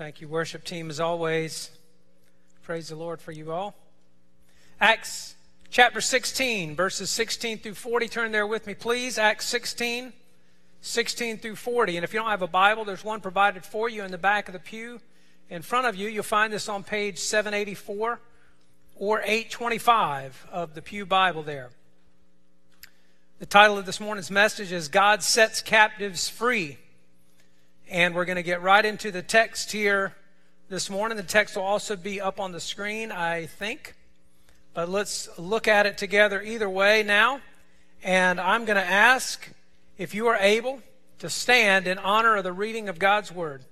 Thank you, worship team, as always. Praise the Lord for you all. Acts chapter 16, verses 16 through 40. Turn there with me, please. Acts 16, 16 through 40. And if you don't have a Bible, there's one provided for you in the back of the pew. In front of you, you'll find this on page 784 or 825 of the Pew Bible there. The title of this morning's message is God Sets Captives Free. And we're going to get right into the text here this morning. The text will also be up on the screen, I think. But let's look at it together either way now. And I'm going to ask if you are able to stand in honor of the reading of God's Word.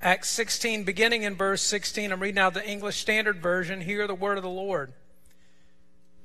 Acts 16, beginning in verse 16. I'm reading out the English Standard Version. Hear the word of the Lord.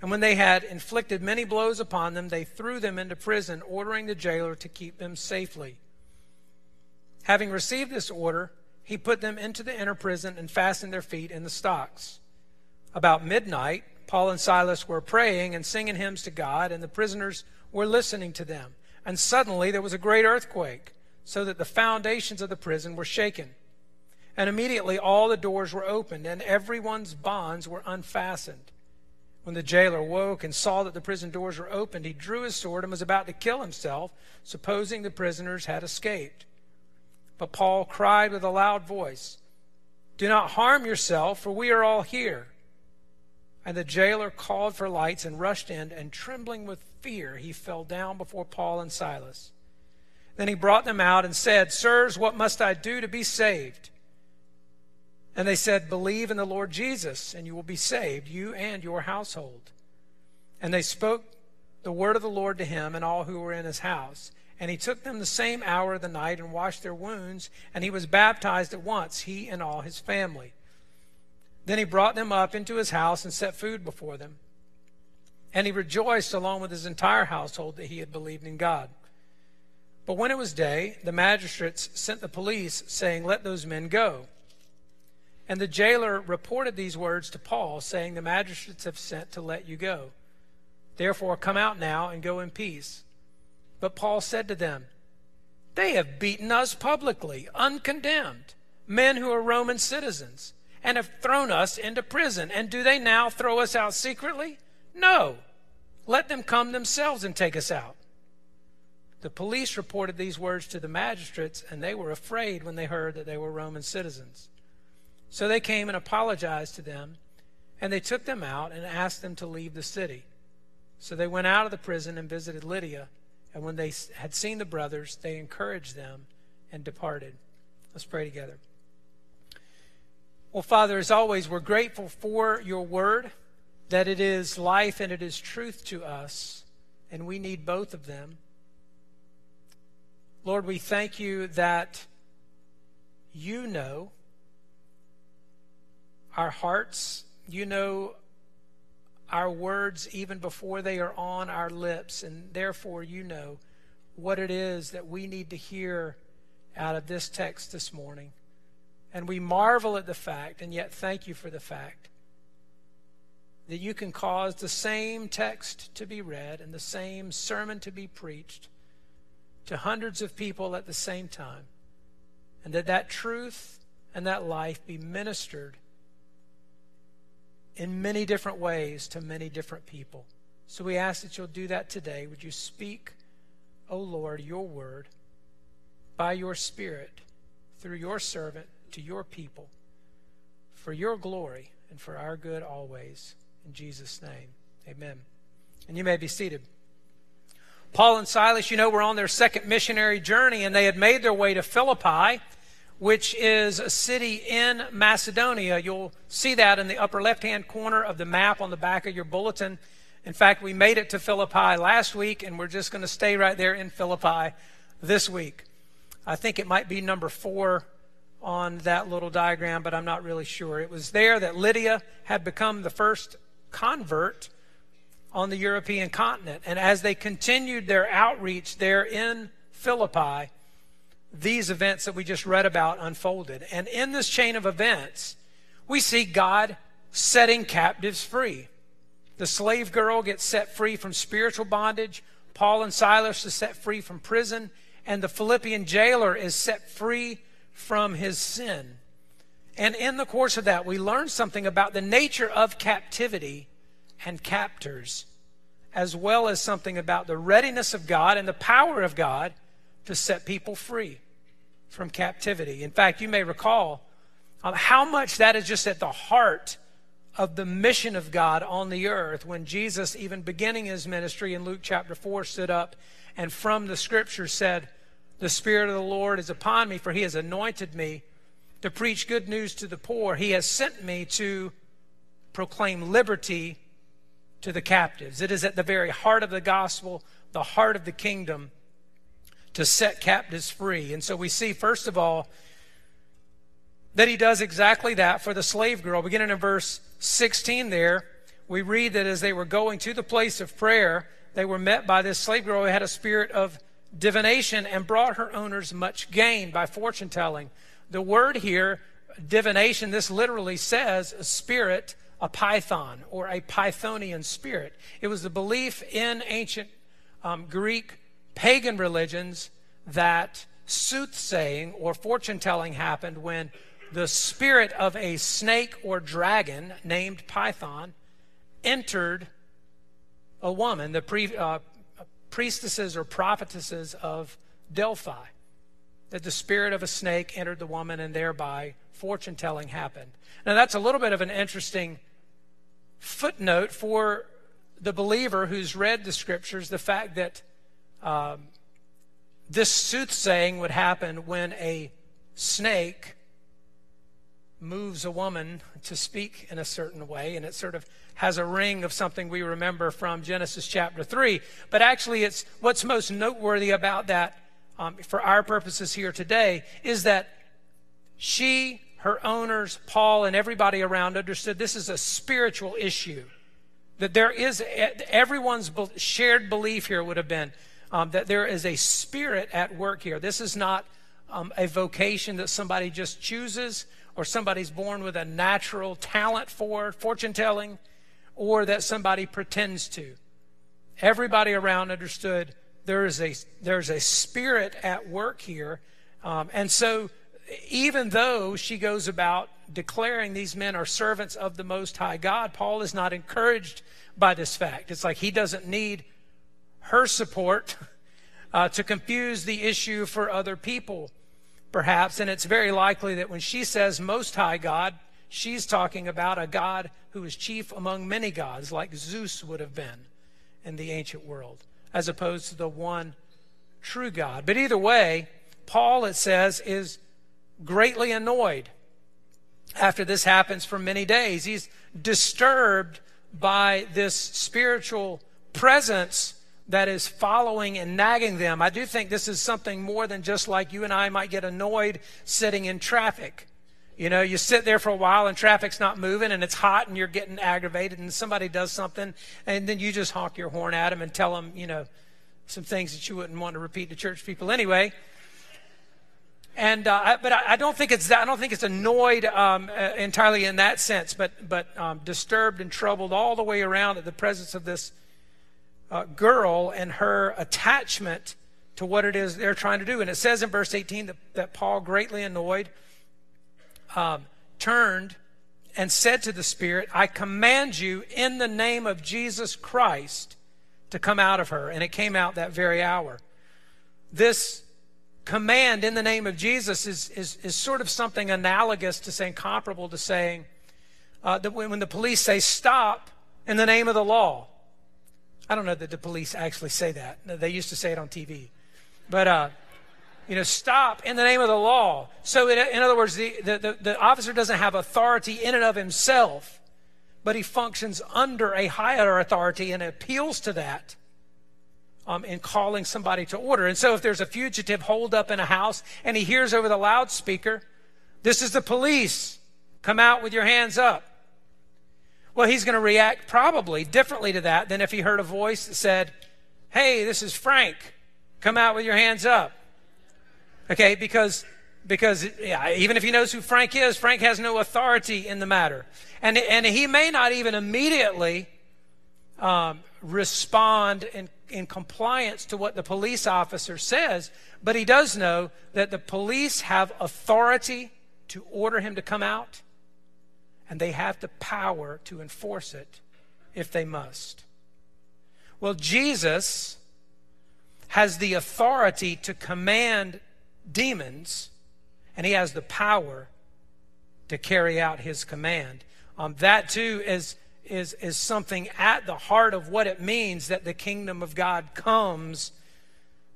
And when they had inflicted many blows upon them, they threw them into prison, ordering the jailer to keep them safely. Having received this order, he put them into the inner prison and fastened their feet in the stocks. About midnight, Paul and Silas were praying and singing hymns to God, and the prisoners were listening to them. And suddenly there was a great earthquake, so that the foundations of the prison were shaken. And immediately all the doors were opened, and everyone's bonds were unfastened. When the jailer woke and saw that the prison doors were opened, he drew his sword and was about to kill himself, supposing the prisoners had escaped. But Paul cried with a loud voice, Do not harm yourself, for we are all here. And the jailer called for lights and rushed in, and trembling with fear, he fell down before Paul and Silas. Then he brought them out and said, Sirs, what must I do to be saved? And they said, Believe in the Lord Jesus, and you will be saved, you and your household. And they spoke the word of the Lord to him and all who were in his house. And he took them the same hour of the night and washed their wounds, and he was baptized at once, he and all his family. Then he brought them up into his house and set food before them. And he rejoiced along with his entire household that he had believed in God. But when it was day, the magistrates sent the police, saying, Let those men go. And the jailer reported these words to Paul, saying, The magistrates have sent to let you go. Therefore, come out now and go in peace. But Paul said to them, They have beaten us publicly, uncondemned, men who are Roman citizens, and have thrown us into prison. And do they now throw us out secretly? No. Let them come themselves and take us out. The police reported these words to the magistrates, and they were afraid when they heard that they were Roman citizens. So they came and apologized to them, and they took them out and asked them to leave the city. So they went out of the prison and visited Lydia, and when they had seen the brothers, they encouraged them and departed. Let's pray together. Well, Father, as always, we're grateful for your word, that it is life and it is truth to us, and we need both of them. Lord, we thank you that you know our hearts. You know our words even before they are on our lips, and therefore you know what it is that we need to hear out of this text this morning. And we marvel at the fact, and yet thank you for the fact, that you can cause the same text to be read and the same sermon to be preached to hundreds of people at the same time, and that that truth and that life be ministered in many different ways to many different people. So we ask that you'll do that today. Would you speak, O oh Lord, your word? by your Spirit through your servant to your people for your glory and for our good always. In Jesus' name, amen. And you may be seated. Paul and Silas, you know, were on their second missionary journey and they had made their way to Philippi, which is a city in Macedonia. You'll see that in the upper left hand corner of the map on the back of your bulletin. In fact, we made it to Philippi last week and we're just going to stay right there in Philippi this week. I think it might be number four on that little diagram, but I'm not really sure. It was there that Lydia had become the first convert on the European continent. And as they continued their outreach there in Philippi, these events that we just read about unfolded. And in this chain of events, we see God setting captives free. The slave girl gets set free from spiritual bondage. Paul and Silas are set free from prison. And the Philippian jailer is set free from his sin. And in the course of that, we learn something about the nature of captivity and captors, as well as something about the readiness of God and the power of God to set people free from captivity. In fact, you may recall um, how much that is just at the heart of the mission of God on the earth when Jesus, even beginning his ministry in Luke chapter 4, stood up and from the scripture said, The Spirit of the Lord is upon me, for he has anointed me to preach good news to the poor. He has sent me to proclaim liberty to the captives. It is at the very heart of the gospel, the heart of the kingdom, to set captives free. And so we see, first of all, that he does exactly that for the slave girl. Beginning in verse 16 there, we read that as they were going to the place of prayer, they were met by this slave girl who had a spirit of divination and brought her owners much gain by fortune telling. The word here, divination, this literally says a spirit a python or a Pythonian spirit. It was the belief in ancient um, Greek pagan religions that soothsaying or fortune telling happened when the spirit of a snake or dragon named Python entered a woman, the pre, uh, priestesses or prophetesses of Delphi. That the spirit of a snake entered the woman and thereby fortune telling happened. Now, that's a little bit of an interesting footnote for the believer who's read the scriptures the fact that um, this soothsaying would happen when a snake moves a woman to speak in a certain way, and it sort of has a ring of something we remember from Genesis chapter 3. But actually, it's what's most noteworthy about that um, for our purposes here today is that she her owners, Paul, and everybody around understood this is a spiritual issue. That there is, everyone's shared belief here would have been um, that there is a spirit at work here. This is not um, a vocation that somebody just chooses or somebody's born with a natural talent for fortune telling or that somebody pretends to. Everybody around understood there is a, there's a spirit at work here. Um, and so even though she goes about declaring these men are servants of the Most High God, Paul is not encouraged by this fact. It's like he doesn't need her support uh, to confuse the issue for other people, perhaps. And it's very likely that when she says Most High God, she's talking about a God who is chief among many gods, like Zeus would have been in the ancient world, as opposed to the one true God. But either way, Paul, it says, is greatly annoyed after this happens for many days. He's disturbed by this spiritual presence that is following and nagging them. I do think this is something more than just like you and I might get annoyed sitting in traffic. You know, you sit there for a while and traffic's not moving and it's hot and you're getting aggravated and somebody does something and then you just honk your horn at them and tell them, you know, some things that you wouldn't want to repeat to church people anyway. And uh, but I, I, don't think it's I don't think it's annoyed um, uh, entirely in that sense, but but um, disturbed and troubled all the way around at the presence of this uh, girl and her attachment to what it is they're trying to do. And it says in verse 18 that, that Paul, greatly annoyed, um, turned and said to the Spirit, "I command you in the name of Jesus Christ to come out of her." And it came out that very hour. This command in the name of Jesus is, is, is sort of something analogous to saying, comparable to saying, uh, that when, when the police say stop in the name of the law. I don't know that the police actually say that. They used to say it on TV. But, uh, you know, stop in the name of the law. So, in, in other words, the, the, the, the officer doesn't have authority in and of himself, but he functions under a higher authority and appeals to that um, in calling somebody to order. And so if there's a fugitive holed up in a house and he hears over the loudspeaker, this is the police, come out with your hands up. Well, he's going to react probably differently to that than if he heard a voice that said, Hey, this is Frank, come out with your hands up. Okay, because because yeah, even if he knows who Frank is, Frank has no authority in the matter. And, and he may not even immediately um, respond in in compliance to what the police officer says, but he does know that the police have authority to order him to come out, and they have the power to enforce it if they must. Well, Jesus has the authority to command demons, and he has the power to carry out his command. Um, that too is is, is something at the heart of what it means that the kingdom of God comes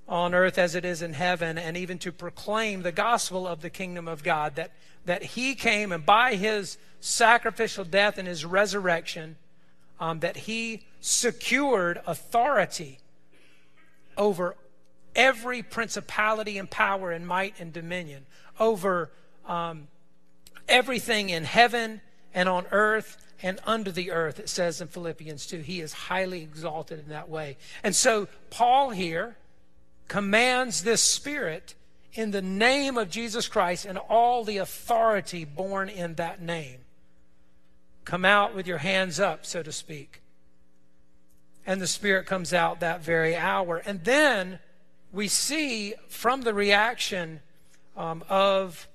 on earth as it is in heaven, and even to proclaim the gospel of the kingdom of God, that, that He came and by His sacrificial death and His resurrection, um, that He secured authority over every principality and power and might and dominion, over um, everything in heaven and on earth and under the earth, it says in Philippians 2. He is highly exalted in that way. And so, Paul here commands this spirit in the name of Jesus Christ and all the authority born in that name. Come out with your hands up, so to speak. And the spirit comes out that very hour. And then we see from the reaction um, of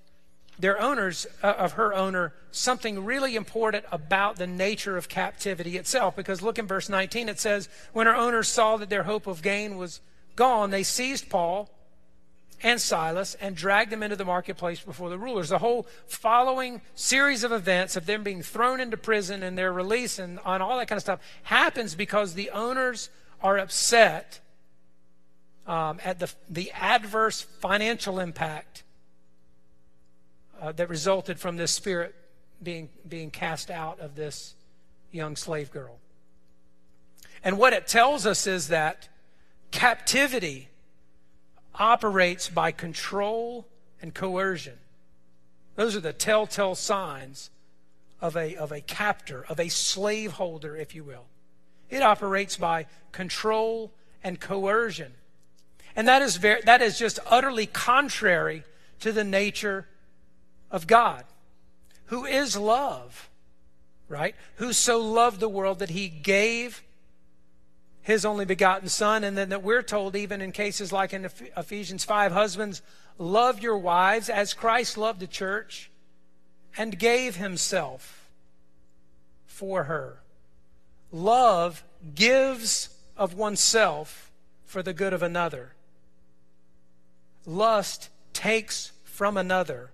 their owners, uh, of her owner, something really important about the nature of captivity itself. Because look in verse 19, it says, When her owners saw that their hope of gain was gone, they seized Paul and Silas and dragged them into the marketplace before the rulers. The whole following series of events of them being thrown into prison and their release and, and all that kind of stuff happens because the owners are upset um, at the, the adverse financial impact uh, that resulted from this spirit being, being cast out of this young slave girl. And what it tells us is that captivity operates by control and coercion. Those are the telltale signs of a, of a captor, of a slaveholder, if you will. It operates by control and coercion. And that is, very, that is just utterly contrary to the nature of God, who is love, right? Who so loved the world that he gave his only begotten Son. And then that we're told, even in cases like in Ephesians 5, husbands, love your wives as Christ loved the church and gave himself for her. Love gives of oneself for the good of another. Lust takes from another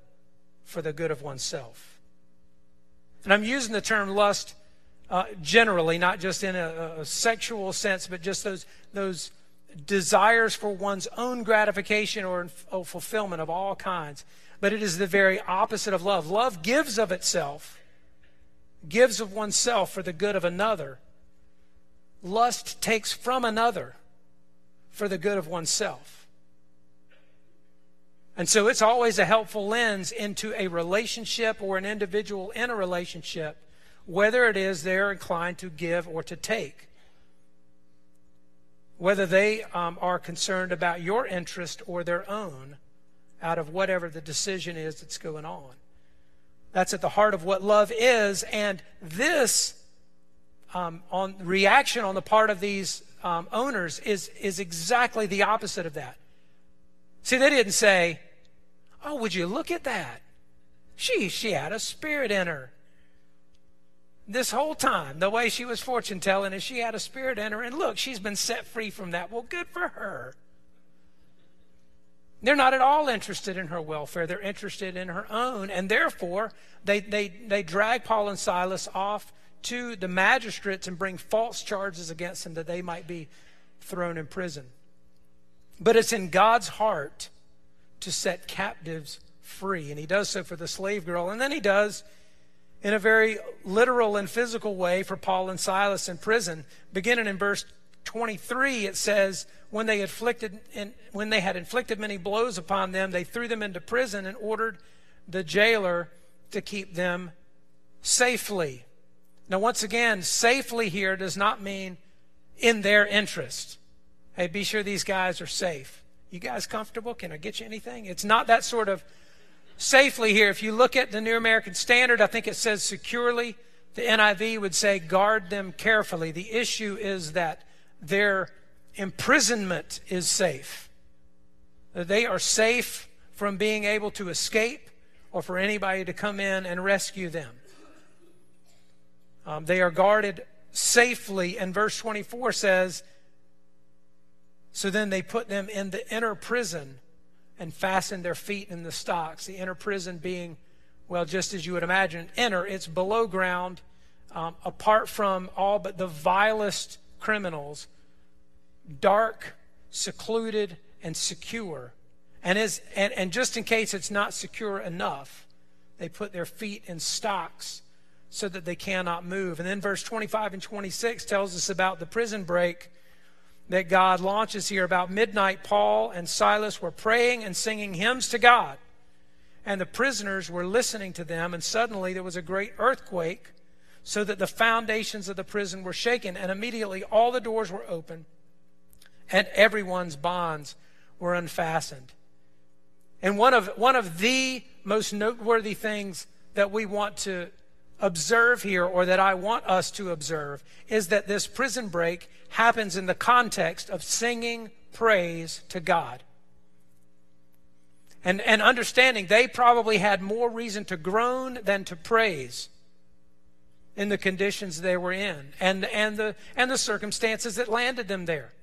for the good of oneself. And I'm using the term lust uh, generally, not just in a, a, sexual sense, but just those, those desires for one's own gratification or, or fulfillment of all kinds. But it is the very opposite of love. Love gives of itself, gives of oneself for the good of another. Lust takes from another for the good of oneself. And so it's always a helpful lens into a relationship or an individual in a relationship, whether it is they're inclined to give or to take. Whether they um, are concerned about your interest or their own out of whatever the decision is that's going on. That's at the heart of what love is. And this um, on reaction on the part of these um, owners is, is exactly the opposite of that. See, they didn't say, Oh, would you look at that? She, she had a spirit in her. This whole time, the way she was fortune telling is she had a spirit in her, and look, she's been set free from that. Well, good for her. They're not at all interested in her welfare. They're interested in her own. And therefore, they, they, they drag Paul and Silas off to the magistrates and bring false charges against them that they might be thrown in prison. But it's in God's heart to set captives free. And he does so for the slave girl. And then he does in a very literal and physical way for Paul and Silas in prison. Beginning in verse 23, it says, when they, inflicted, when they had inflicted many blows upon them, they threw them into prison and ordered the jailer to keep them safely. Now, once again, safely here does not mean in their interest. Hey, be sure these guys are safe. You guys comfortable? Can I get you anything? It's not that sort of safely here. If you look at the New American Standard, I think it says securely. The NIV would say guard them carefully. The issue is that their imprisonment is safe. They are safe from being able to escape or for anybody to come in and rescue them. Um, they are guarded safely, and verse 24 says, So then they put them in the inner prison and fastened their feet in the stocks. The inner prison being, well, just as you would imagine, inner, it's below ground, um, apart from all but the vilest criminals dark, secluded, and secure. And, is, and, and just in case it's not secure enough, they put their feet in stocks so that they cannot move. And then verse 25 and 26 tells us about the prison break that God launches here. About midnight, Paul and Silas were praying and singing hymns to God. And the prisoners were listening to them, and suddenly there was a great earthquake, so that the foundations of the prison were shaken, and immediately all the doors were open and everyone's bonds were unfastened. And one of, one of the most noteworthy things that we want to observe here, or that I want us to observe, is that this prison break happens in the context of singing praise to God. And, and understanding they probably had more reason to groan than to praise in the conditions they were in and, and, the, and the circumstances that landed them there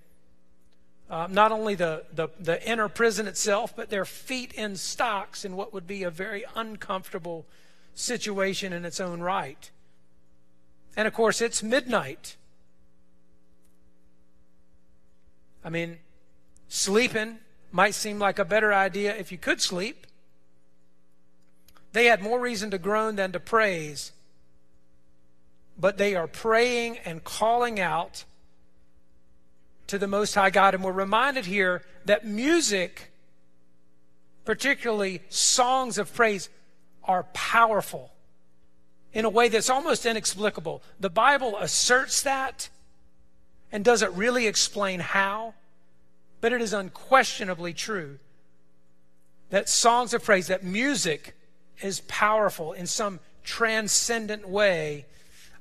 uh, not only the, the, the inner prison itself, but their feet in stocks in what would be a very uncomfortable situation in its own right. And of course, it's midnight. I mean, sleeping might seem like a better idea if you could sleep. They had more reason to groan than to praise, but they are praying and calling out to the Most High God. And we're reminded here that music, particularly songs of praise, are powerful in a way that's almost inexplicable. The Bible asserts that and doesn't really explain how, but it is unquestionably true that songs of praise, that music is powerful in some transcendent way.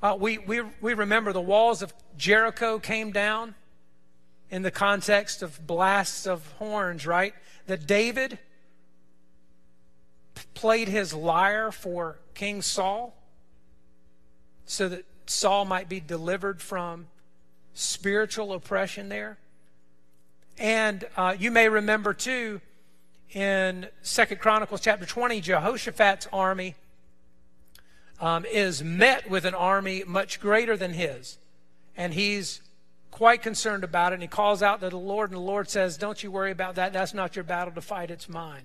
Uh, we, we, we remember the walls of Jericho came down in the context of blasts of horns, right? That David played his lyre for King Saul so that Saul might be delivered from spiritual oppression there. And uh, you may remember too in Second Chronicles chapter 20, Jehoshaphat's army um, is met with an army much greater than his. And he's quite concerned about it, and he calls out to the Lord, and the Lord says, Don't you worry about that. That's not your battle to fight, it's mine.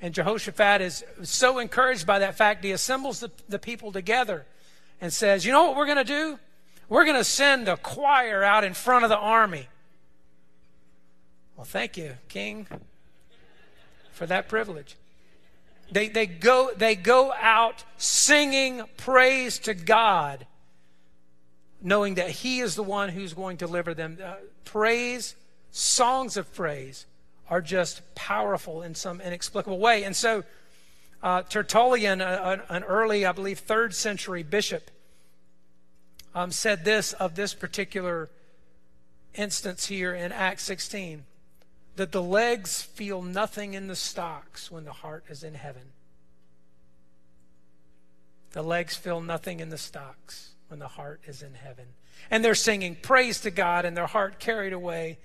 And Jehoshaphat is so encouraged by that fact, he assembles the, the people together and says, You know what we're going to do? We're going to send a choir out in front of the army. Well, thank you, King, for that privilege. They, they, go, they go out singing praise to God knowing that He is the one who's going to deliver them. Uh, praise, songs of praise, are just powerful in some inexplicable way. And so, uh, Tertullian, uh, an early, I believe, third century bishop, um, said this of this particular instance here in Acts 16 that the legs feel nothing in the stocks when the heart is in heaven. The legs feel nothing in the stocks when the heart is in heaven. And they're singing praise to God and their heart carried away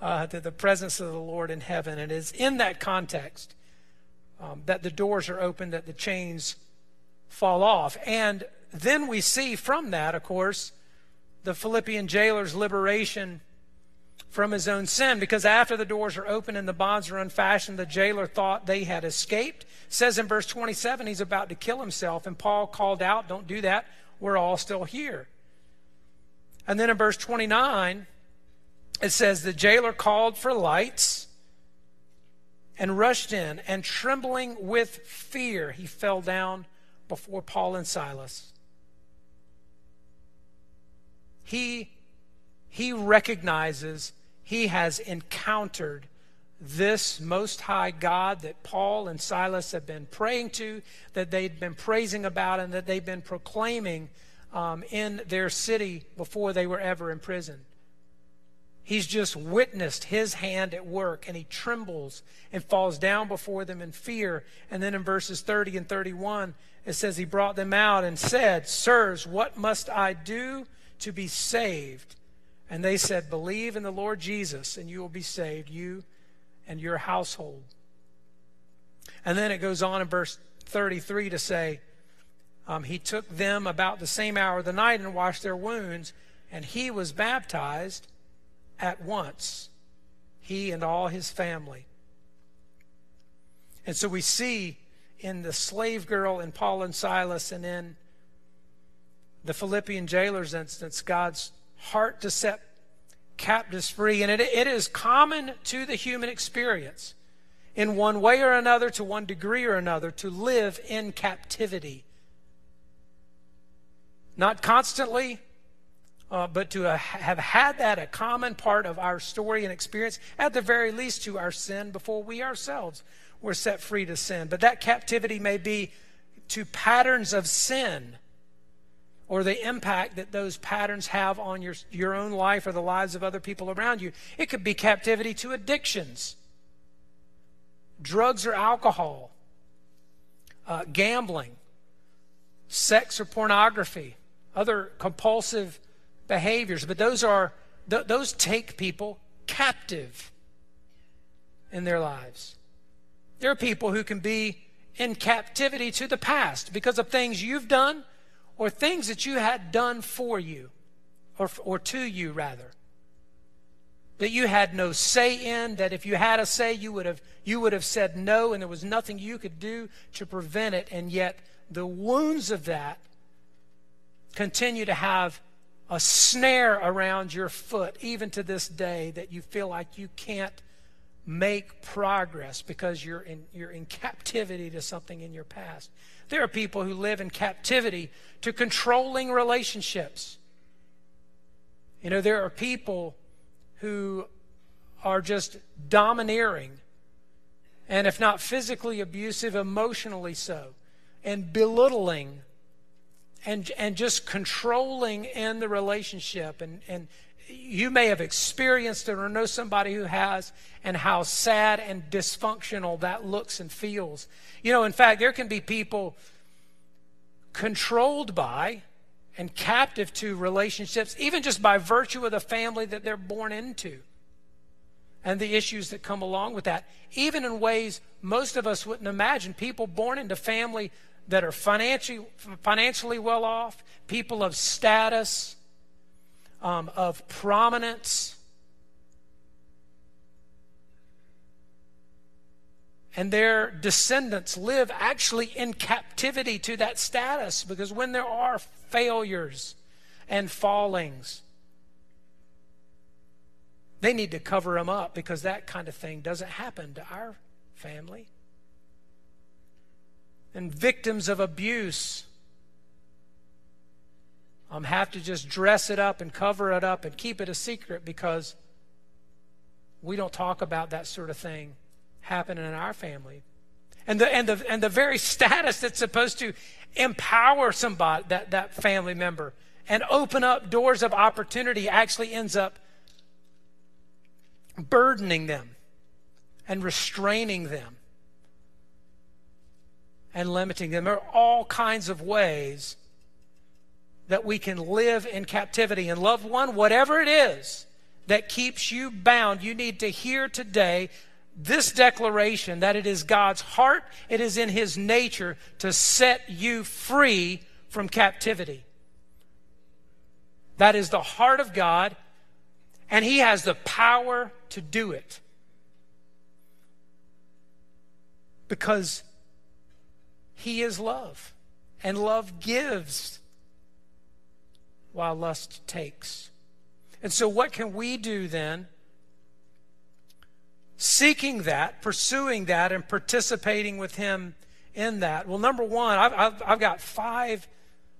uh, to the presence of the Lord in heaven. And it is in that context um, that the doors are open, that the chains fall off. And then we see from that, of course, the Philippian jailer's liberation from his own sin because after the doors are open and the bonds are unfastened, the jailer thought they had escaped. It says in verse 27 he's about to kill himself, and Paul called out, Don't do that. We're all still here. And then in verse 29, it says, The jailer called for lights and rushed in, and trembling with fear, he fell down before Paul and Silas. He, he recognizes he has encountered this most high God that Paul and Silas have been praying to, that they'd been praising about, and that they've been proclaiming um, in their city before they were ever imprisoned. He's just witnessed his hand at work and he trembles and falls down before them in fear. And then in verses 30 and 31, it says, He brought them out and said, Sirs, what must I do to be saved? And they said, Believe in the Lord Jesus, and you will be saved, you and your household. And then it goes on in verse 33 to say, um, He took them about the same hour of the night and washed their wounds, and he was baptized at once, he and all his family. And so we see in the slave girl in Paul and Silas and in the Philippian jailer's instance, God's heart to set captives free. And it, it is common to the human experience, in one way or another, to one degree or another, to live in captivity. Not constantly, uh, but to uh, have had that a common part of our story and experience, at the very least to our sin before we ourselves were set free to sin. But that captivity may be to patterns of sin or the impact that those patterns have on your, your own life or the lives of other people around you. It could be captivity to addictions, drugs or alcohol, uh, gambling, sex or pornography, other compulsive behaviors. But those are th- those take people captive in their lives. There are people who can be in captivity to the past because of things you've done or things that you had done for you, or, or to you rather, that you had no say in, that if you had a say, you would, have, you would have said no, and there was nothing you could do to prevent it, and yet the wounds of that continue to have a snare around your foot, even to this day, that you feel like you can't make progress because you're in, you're in captivity to something in your past. There are people who live in captivity to controlling relationships. You know, there are people who are just domineering, and if not physically abusive, emotionally so, and belittling and, and just controlling in the relationship and, and you may have experienced it or know somebody who has, and how sad and dysfunctional that looks and feels. You know, in fact, there can be people controlled by and captive to relationships, even just by virtue of the family that they're born into and the issues that come along with that, even in ways most of us wouldn't imagine. People born into family that are financially, financially well off, people of status um, of prominence. And their descendants live actually in captivity to that status because when there are failures and fallings, they need to cover them up because that kind of thing doesn't happen to our family. And victims of abuse um, have to just dress it up and cover it up and keep it a secret because we don't talk about that sort of thing happening in our family. And the, and the, and the very status that's supposed to empower somebody, that, that family member, and open up doors of opportunity actually ends up burdening them and restraining them and limiting them. There are all kinds of ways that we can live in captivity. And loved one, whatever it is that keeps you bound, you need to hear today this declaration that it is God's heart, it is in His nature to set you free from captivity. That is the heart of God, and He has the power to do it. Because He is love, and love gives while lust takes. And so, what can we do then? Seeking that, pursuing that, and participating with Him in that. Well, number one, I've, I've, I've got five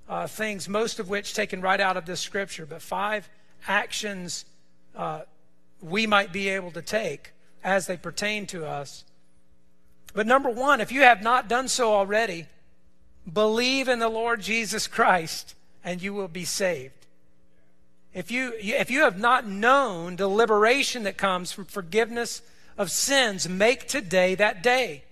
uh, things, most of which taken right out of this scripture, but five actions uh, we might be able to take as they pertain to us. But number one, if you have not done so already, believe in the Lord Jesus Christ and you will be saved. If you, if you have not known the liberation that comes from forgiveness of sins, make today that day.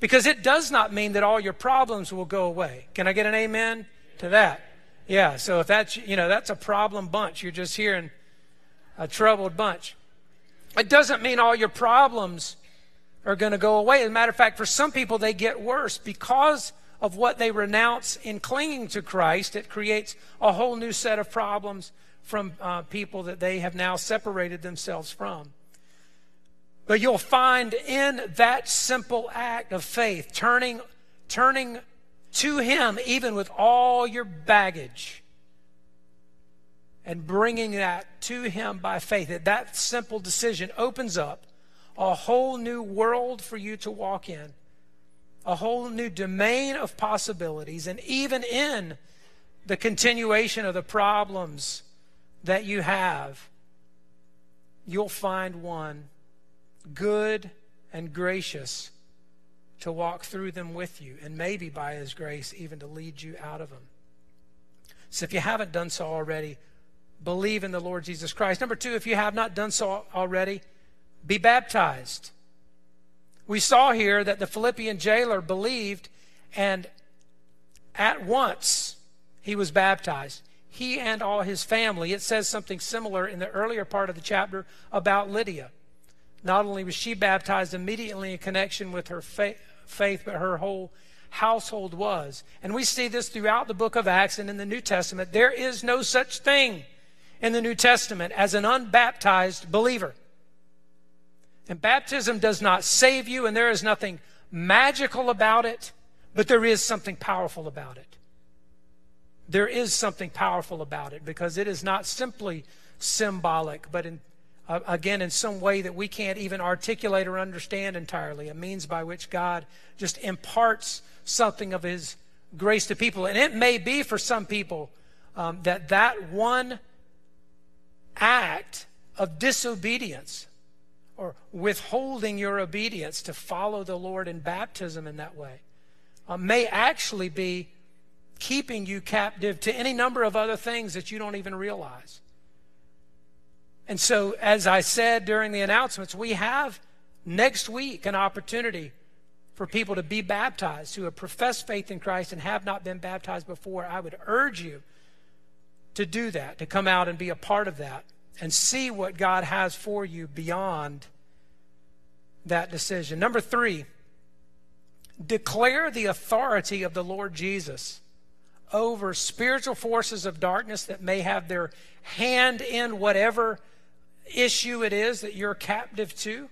Because it does not mean that all your problems will go away. Can I get an amen to that? Yeah, so if that's, you know, that's a problem bunch. You're just hearing a troubled bunch. It doesn't mean all your problems are going to go away. As a matter of fact, for some people, they get worse because of what they renounce in clinging to Christ. It creates a whole new set of problems from uh, people that they have now separated themselves from. But you'll find in that simple act of faith, turning, turning to Him, even with all your baggage, and bringing that to Him by faith, that that simple decision opens up a whole new world for you to walk in, a whole new domain of possibilities, and even in the continuation of the problems that you have, you'll find one good and gracious to walk through them with you, and maybe by His grace, even to lead you out of them. So if you haven't done so already, believe in the Lord Jesus Christ. Number two, if you have not done so already, be baptized. We saw here that the Philippian jailer believed, and at once he was baptized. He and all his family. It says something similar in the earlier part of the chapter about Lydia. Not only was she baptized immediately in connection with her faith, but her whole household was. And we see this throughout the book of Acts and in the New Testament. There is no such thing in the New Testament as an unbaptized believer. And baptism does not save you, and there is nothing magical about it, but there is something powerful about it. There is something powerful about it because it is not simply symbolic, but in uh, again, in some way that we can't even articulate or understand entirely, a means by which God just imparts something of His grace to people. And it may be for some people um, that that one act of disobedience or withholding your obedience to follow the Lord in baptism in that way uh, may actually be keeping you captive to any number of other things that you don't even realize. And so, as I said during the announcements, we have next week an opportunity for people to be baptized who have professed faith in Christ and have not been baptized before. I would urge you to do that, to come out and be a part of that and see what God has for you beyond that decision. Number three, declare the authority of the Lord Jesus over spiritual forces of darkness that may have their hand in whatever issue it is that you're captive to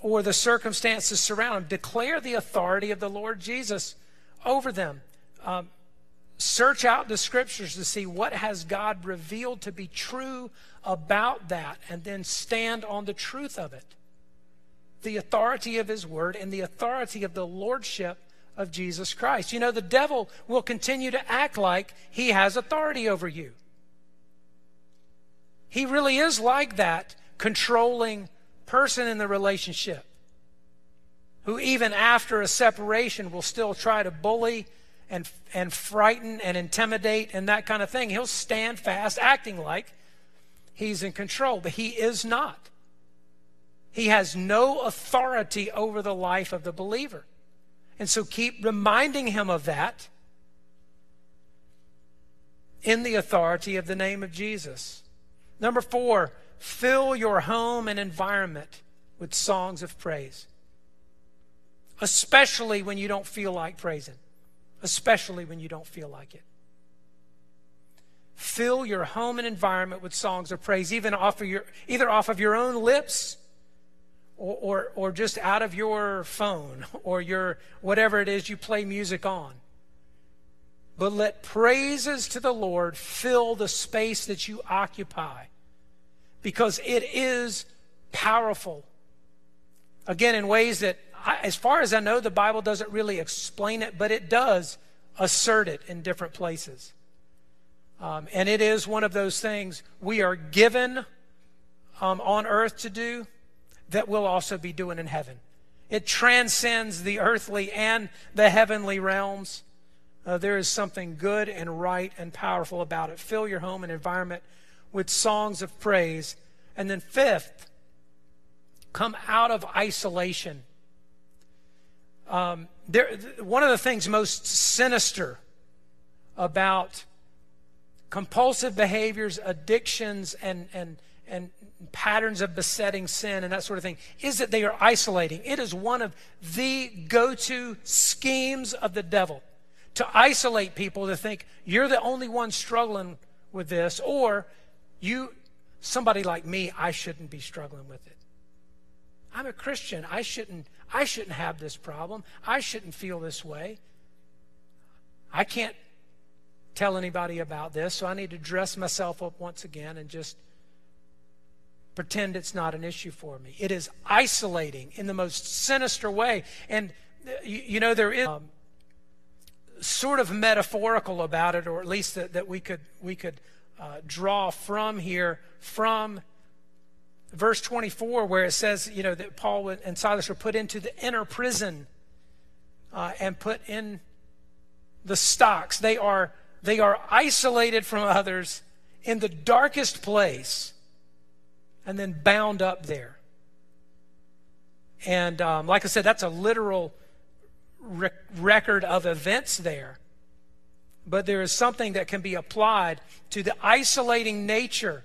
or the circumstances surrounding them. Declare the authority of the Lord Jesus over them. Um, search out the scriptures to see what has God revealed to be true about that and then stand on the truth of it. The authority of his word and the authority of the lordship of Jesus Christ. You know, the devil will continue to act like he has authority over you. He really is like that controlling person in the relationship who, even after a separation, will still try to bully and, and frighten and intimidate and that kind of thing. He'll stand fast, acting like he's in control, but he is not. He has no authority over the life of the believer. And so keep reminding him of that in the authority of the name of Jesus. Number four, fill your home and environment with songs of praise, especially when you don't feel like praising, especially when you don't feel like it. Fill your home and environment with songs of praise, even off of your, either off of your own lips or, or, or just out of your phone or your whatever it is you play music on. But let praises to the Lord fill the space that you occupy because it is powerful. Again, in ways that, as far as I know, the Bible doesn't really explain it, but it does assert it in different places. Um, and it is one of those things we are given um, on earth to do that we'll also be doing in heaven. It transcends the earthly and the heavenly realms. Uh, there is something good and right and powerful about it. Fill your home and environment with songs of praise. And then, fifth, come out of isolation. Um, there, one of the things most sinister about compulsive behaviors, addictions, and, and, and patterns of besetting sin and that sort of thing is that they are isolating. It is one of the go to schemes of the devil to isolate people to think you're the only one struggling with this, or you, somebody like me, I shouldn't be struggling with it. I'm a Christian. I shouldn't, I shouldn't have this problem. I shouldn't feel this way. I can't tell anybody about this, so I need to dress myself up once again and just pretend it's not an issue for me. It is isolating in the most sinister way. And, you, you know, there is um, sort of metaphorical about it, or at least that, that we could, we could uh, draw from here, from verse 24, where it says, you know, that Paul and Silas were put into the inner prison uh, and put in the stocks. They are they are isolated from others in the darkest place and then bound up there. And um, like I said, that's a literal rec- record of events there. But there is something that can be applied to the isolating nature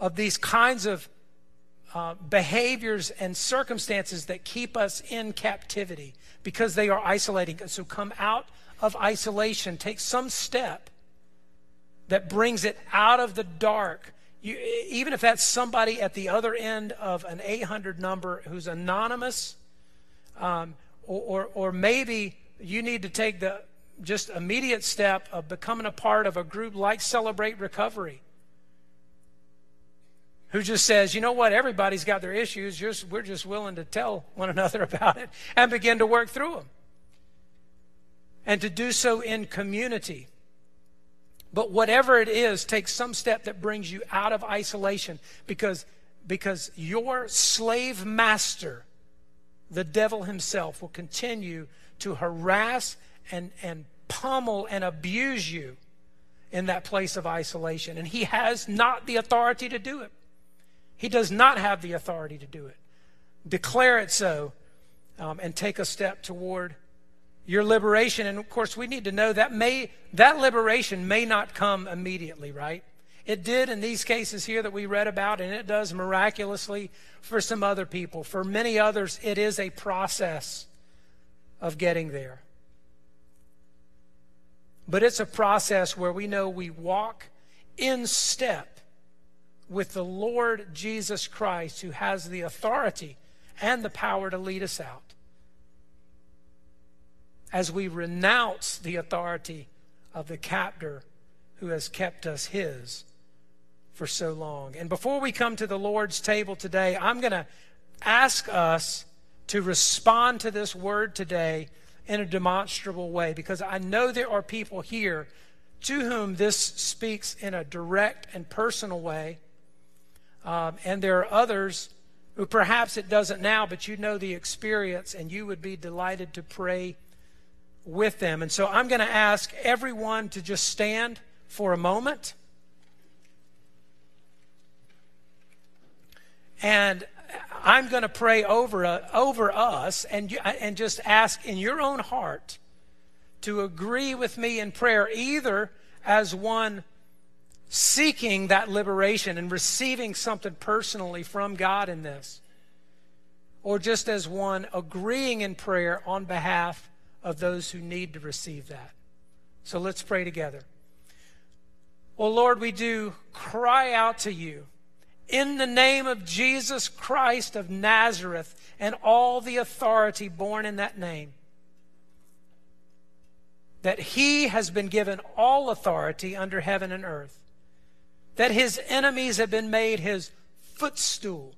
of these kinds of uh, behaviors and circumstances that keep us in captivity because they are isolating. So come out of isolation. Take some step that brings it out of the dark. You, even if that's somebody at the other end of an 800 number who's anonymous, um, or, or, or maybe you need to take the just immediate step of becoming a part of a group like Celebrate Recovery who just says, you know what, everybody's got their issues, just, we're just willing to tell one another about it and begin to work through them and to do so in community. But whatever it is, take some step that brings you out of isolation because, because your slave master, the devil himself, will continue to harass and, and pummel and abuse you in that place of isolation. And he has not the authority to do it. He does not have the authority to do it. Declare it so um, and take a step toward your liberation. And of course, we need to know that may that liberation may not come immediately, right? It did in these cases here that we read about, and it does miraculously for some other people. For many others, it is a process of getting there. But it's a process where we know we walk in step with the Lord Jesus Christ, who has the authority and the power to lead us out as we renounce the authority of the captor who has kept us his for so long. And before we come to the Lord's table today, I'm going to ask us to respond to this word today in a demonstrable way because I know there are people here to whom this speaks in a direct and personal way. Um, and there are others who perhaps it doesn't now, but you know the experience and you would be delighted to pray with them. And so I'm going to ask everyone to just stand for a moment. And I'm going to pray over, uh, over us and, and just ask in your own heart to agree with me in prayer, either as one seeking that liberation and receiving something personally from God in this, or just as one agreeing in prayer on behalf of those who need to receive that. So let's pray together. Well, Lord, we do cry out to you in the name of Jesus Christ of Nazareth and all the authority born in that name. That he has been given all authority under heaven and earth. That his enemies have been made his footstool.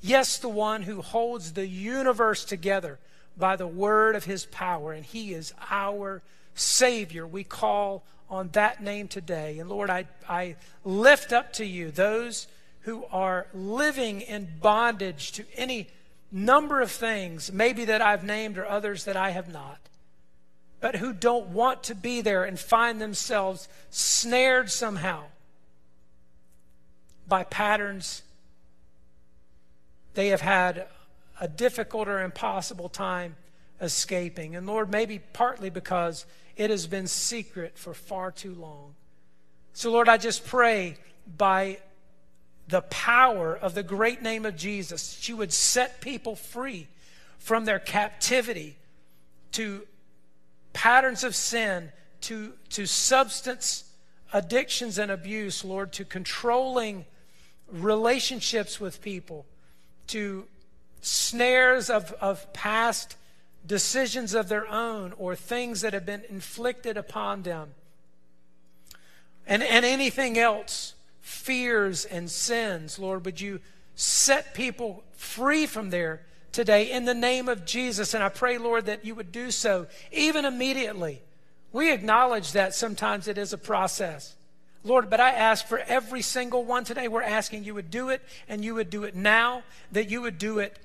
Yes, the one who holds the universe together by the word of his power, and he is our Savior. We call on that name today. And Lord, I, I lift up to you those who are living in bondage to any number of things, maybe that I've named or others that I have not, but who don't want to be there and find themselves snared somehow by patterns they have had a difficult or impossible time escaping. And Lord, maybe partly because it has been secret for far too long. So, Lord, I just pray by the power of the great name of Jesus that you would set people free from their captivity to patterns of sin, to, to substance addictions and abuse, Lord, to controlling relationships with people, to snares of, of past decisions of their own or things that have been inflicted upon them. And, and anything else, fears and sins, Lord, would you set people free from there today in the name of Jesus? And I pray, Lord, that you would do so even immediately. We acknowledge that sometimes it is a process. Lord, but I ask for every single one today, we're asking you would do it and you would do it now, that you would do it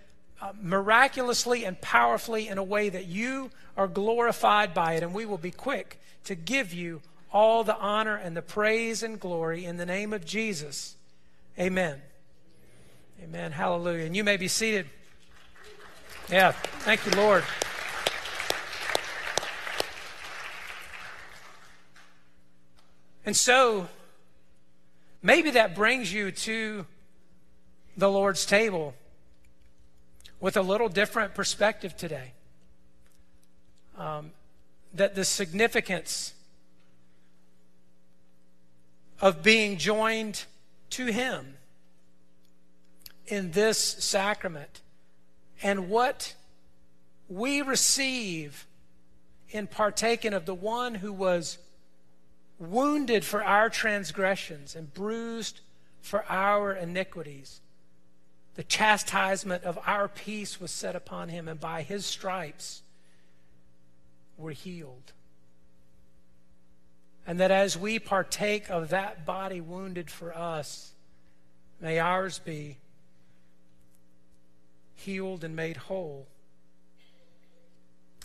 uh, miraculously and powerfully in a way that you are glorified by it. And we will be quick to give you all the honor and the praise and glory in the name of Jesus. Amen. Amen. Hallelujah. And you may be seated. Yeah. Thank you, Lord. And so, maybe that brings you to the Lord's table with a little different perspective today. Um, that the significance of being joined to Him in this sacrament and what we receive in partaking of the one who was wounded for our transgressions and bruised for our iniquities the chastisement of our peace was set upon him, and by his stripes we're healed. And that as we partake of that body wounded for us, may ours be healed and made whole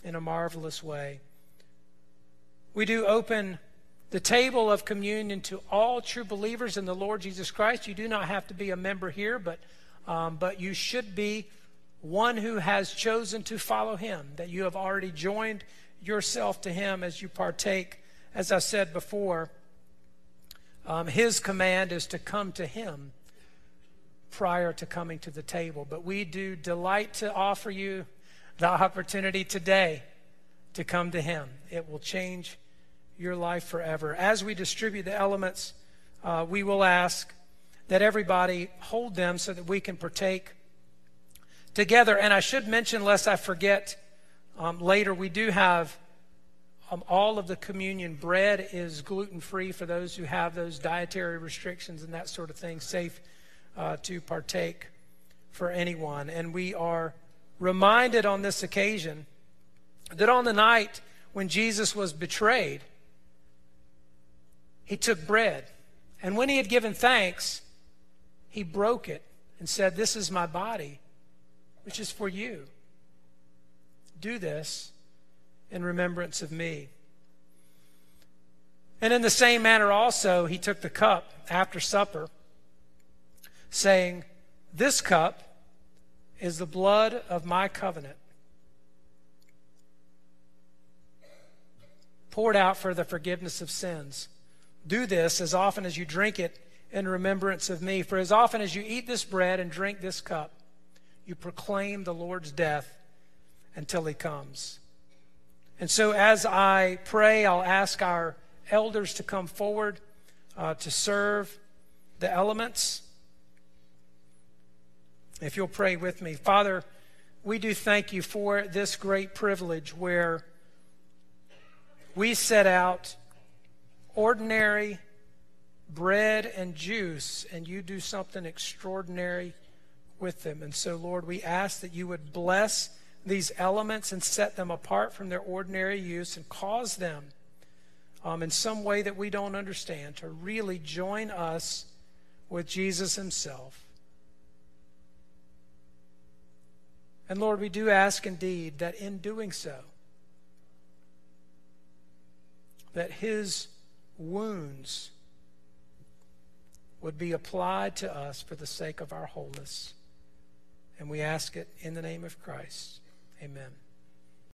in a marvelous way. We do open the table of communion to all true believers in the Lord Jesus Christ. You do not have to be a member here, but um, but you should be one who has chosen to follow him, that you have already joined yourself to him as you partake. As I said before, um, his command is to come to him prior to coming to the table. But we do delight to offer you the opportunity today to come to him. It will change your life forever. As we distribute the elements, uh, we will ask that everybody hold them so that we can partake together. And I should mention, lest I forget um, later, we do have um, all of the communion bread is gluten free for those who have those dietary restrictions and that sort of thing, safe uh, to partake for anyone. And we are reminded on this occasion that on the night when Jesus was betrayed, he took bread. And when he had given thanks, he broke it and said, This is my body, which is for you. Do this in remembrance of me. And in the same manner, also, he took the cup after supper, saying, This cup is the blood of my covenant, poured out for the forgiveness of sins. Do this as often as you drink it in remembrance of me. For as often as you eat this bread and drink this cup, you proclaim the Lord's death until he comes. And so, as I pray, I'll ask our elders to come forward uh, to serve the elements. If you'll pray with me. Father, we do thank you for this great privilege where we set out ordinary bread and juice, and you do something extraordinary with them. And so, Lord, we ask that you would bless these elements and set them apart from their ordinary use and cause them, um, in some way that we don't understand, to really join us with Jesus Himself. And Lord, we do ask indeed that in doing so, that His wounds would be applied to us for the sake of our wholeness. And we ask it in the name of Christ. Amen.